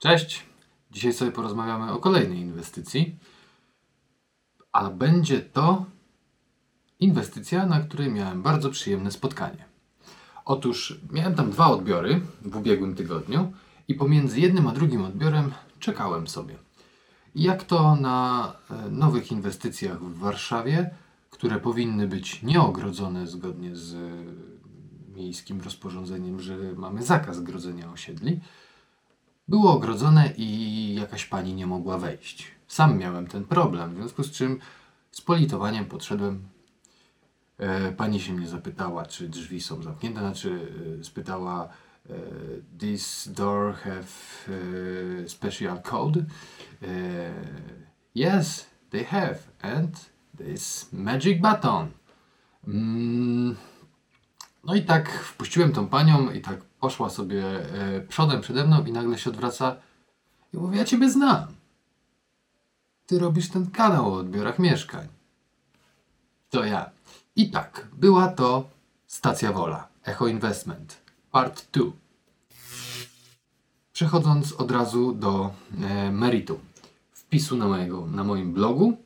Cześć! Dzisiaj sobie porozmawiamy o kolejnej inwestycji, a będzie to inwestycja, na której miałem bardzo przyjemne spotkanie. Otóż miałem tam dwa odbiory w ubiegłym tygodniu i pomiędzy jednym a drugim odbiorem czekałem sobie. Jak to na e, nowych inwestycjach w Warszawie, które powinny być nieogrodzone zgodnie z miejskim rozporządzeniem, że mamy zakaz grodzenia osiedli, było ogrodzone i jakaś pani nie mogła wejść. Sam miałem ten problem, w związku z czym z politowaniem podszedłem. E, pani się mnie zapytała, czy drzwi są zamknięte, znaczy e, spytała e, this door have special code? Yes, they have and this magic button. Mm, no i tak wpuściłem tą panią i tak poszła sobie e, przodem przede mną i nagle się odwraca i mówi, ja ciebie znam. Ty robisz ten kanał o odbiorach mieszkań. To ja. I tak, była to Stacja Wola, Echo Investment, part 2. Przechodząc od razu do e, meritum. Wpisu na, mojego, na moim blogu,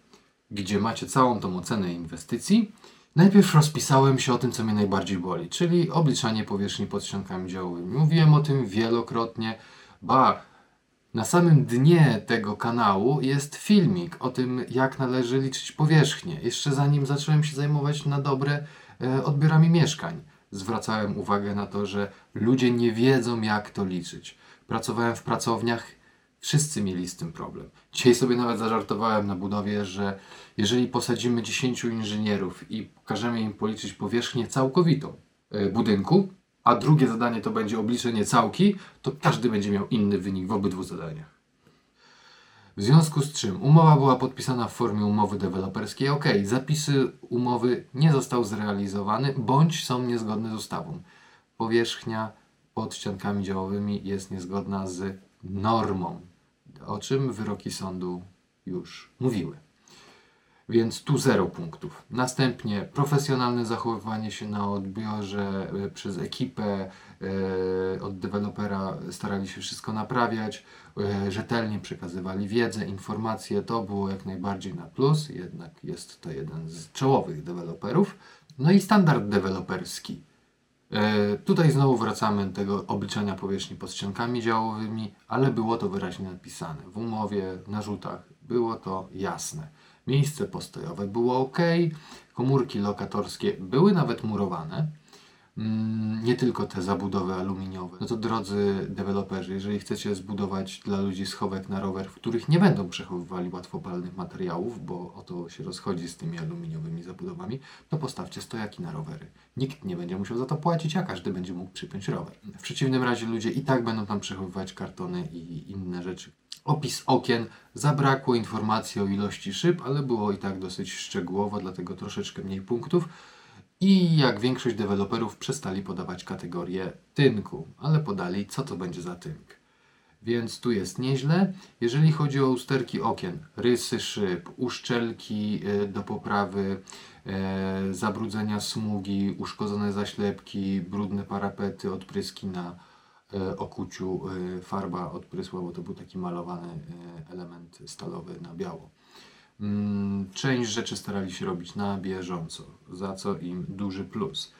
gdzie macie całą tą ocenę inwestycji. Najpierw rozpisałem się o tym, co mnie najbardziej boli, czyli obliczanie powierzchni pod ściankami działowymi. Mówiłem o tym wielokrotnie, ba, na samym dnie tego kanału jest filmik o tym, jak należy liczyć powierzchnię. Jeszcze zanim zacząłem się zajmować na dobre e, odbiorami mieszkań, zwracałem uwagę na to, że ludzie nie wiedzą, jak to liczyć. Pracowałem w pracowniach, wszyscy mieli z tym problem. Dzisiaj sobie nawet zażartowałem na budowie, że jeżeli posadzimy 10 inżynierów i każemy im policzyć powierzchnię całkowitą e, budynku, a drugie zadanie to będzie obliczenie całki, to każdy będzie miał inny wynik w obydwu zadaniach. W związku z czym umowa była podpisana w formie umowy deweloperskiej. Ok, zapisy umowy nie został zrealizowany bądź są niezgodne z ustawą. Powierzchnia pod ściankami działowymi jest niezgodna z normą, o czym wyroki sądu już mówiły. Więc tu zero punktów. Następnie profesjonalne zachowywanie się na odbiorze e, przez ekipę e, od dewelopera starali się wszystko naprawiać, e, rzetelnie przekazywali wiedzę, informacje. To było jak najbardziej na plus, jednak jest to jeden z czołowych deweloperów. No i standard deweloperski. E, Tutaj znowu wracamy do tego obliczania powierzchni pod ściankami działowymi, ale było to wyraźnie napisane. W umowie, na rzutach było to jasne. Miejsce postojowe było ok, komórki lokatorskie były nawet murowane. Mm, Nie tylko te zabudowy aluminiowe. No to drodzy deweloperzy, jeżeli chcecie zbudować dla ludzi schowek na rower, w których nie będą przechowywali łatwopalnych materiałów, bo o to się rozchodzi z tymi aluminiowymi zabudowami, to postawcie stojaki na rowery. Nikt nie będzie musiał za to płacić, a każdy będzie mógł przypiąć rower. W przeciwnym razie ludzie i tak będą tam przechowywać kartony i inne rzeczy. Opis okien. Zabrakło informacji o ilości szyb, ale było i tak dosyć szczegółowo, dlatego troszeczkę mniej punktów. I jak większość deweloperów przestali podawać kategorię tynku, ale podali co to będzie za tynk. Więc tu jest nieźle. Jeżeli chodzi o usterki okien, rysy szyb, uszczelki y, do poprawy, e, zabrudzenia smugi, uszkodzone zaślepki, brudne parapety, odpryski na e, okuciu, e, farba odprysła, bo to był taki malowany e, element stalowy na biało. Mm, Część rzeczy starali się robić na bieżąco, za co im duży plus.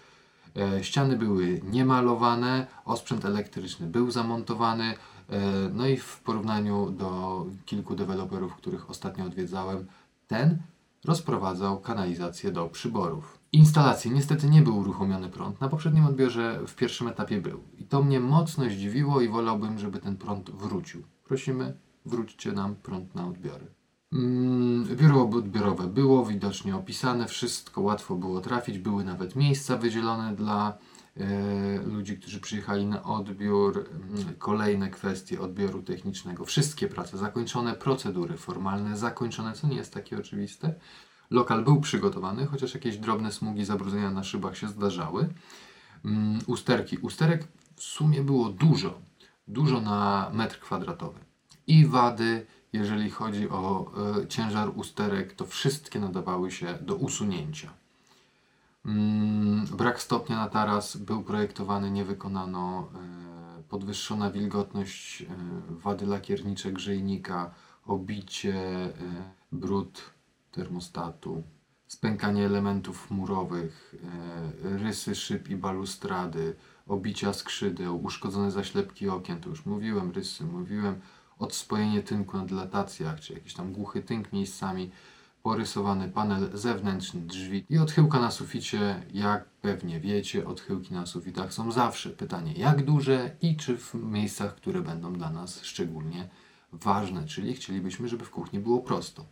E, Ściany były niemalowane, osprzęt elektryczny był zamontowany, e, no i w porównaniu do kilku deweloperów, których ostatnio odwiedzałem, ten rozprowadzał kanalizację do przyborów. Instalacji niestety nie był uruchomiony prąd, na poprzednim odbiorze w pierwszym etapie był. I to mnie mocno zdziwiło i wolałbym, żeby ten prąd wrócił. Prosimy, wróćcie nam prąd na odbiory. Mm, Biuro odbiorowe było widocznie opisane, wszystko łatwo było trafić, były nawet miejsca wydzielone dla e, ludzi, którzy przyjechali na odbiór. Mm, Kolejne kwestie odbioru technicznego, wszystkie prace zakończone, procedury formalne zakończone, co nie jest takie oczywiste. Lokal był przygotowany, chociaż jakieś drobne smugi zabrudzenia na szybach się zdarzały. Mm, Usterki. Usterek w sumie było dużo, dużo na metr kwadratowy. I wady, jeżeli chodzi o e, ciężar usterek, to wszystkie nadawały się do usunięcia. Mm, brak stopnia na taras był projektowany, nie wykonano e, podwyższona wilgotność, e, wady lakiernicze grzejnika, obicie, brud termostatu, spękanie elementów murowych, rysy szyb i balustrady, obicia skrzydeł, uszkodzone zaślepki okien, to już mówiłem, rysy mówiłem, odspojenie tynku na dylatacjach, czy jakiś tam głuchy tynk miejscami, porysowany panel zewnętrzny, drzwi i odchyłka na suficie. Jak pewnie wiecie, odchyłki na sufitach są zawsze. Pytanie, jak duże i czy w miejscach, które będą dla nas szczególnie ważne, czyli chcielibyśmy, żeby w kuchni było prosto.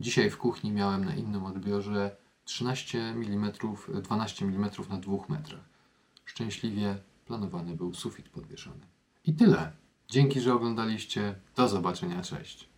Dzisiaj w kuchni miałem na innym odbiorze 13 mm, 12 mm na 2 metrach. Szczęśliwie planowany był sufit podwieszony. I tyle. Dzięki, że oglądaliście. Do zobaczenia. Cześć.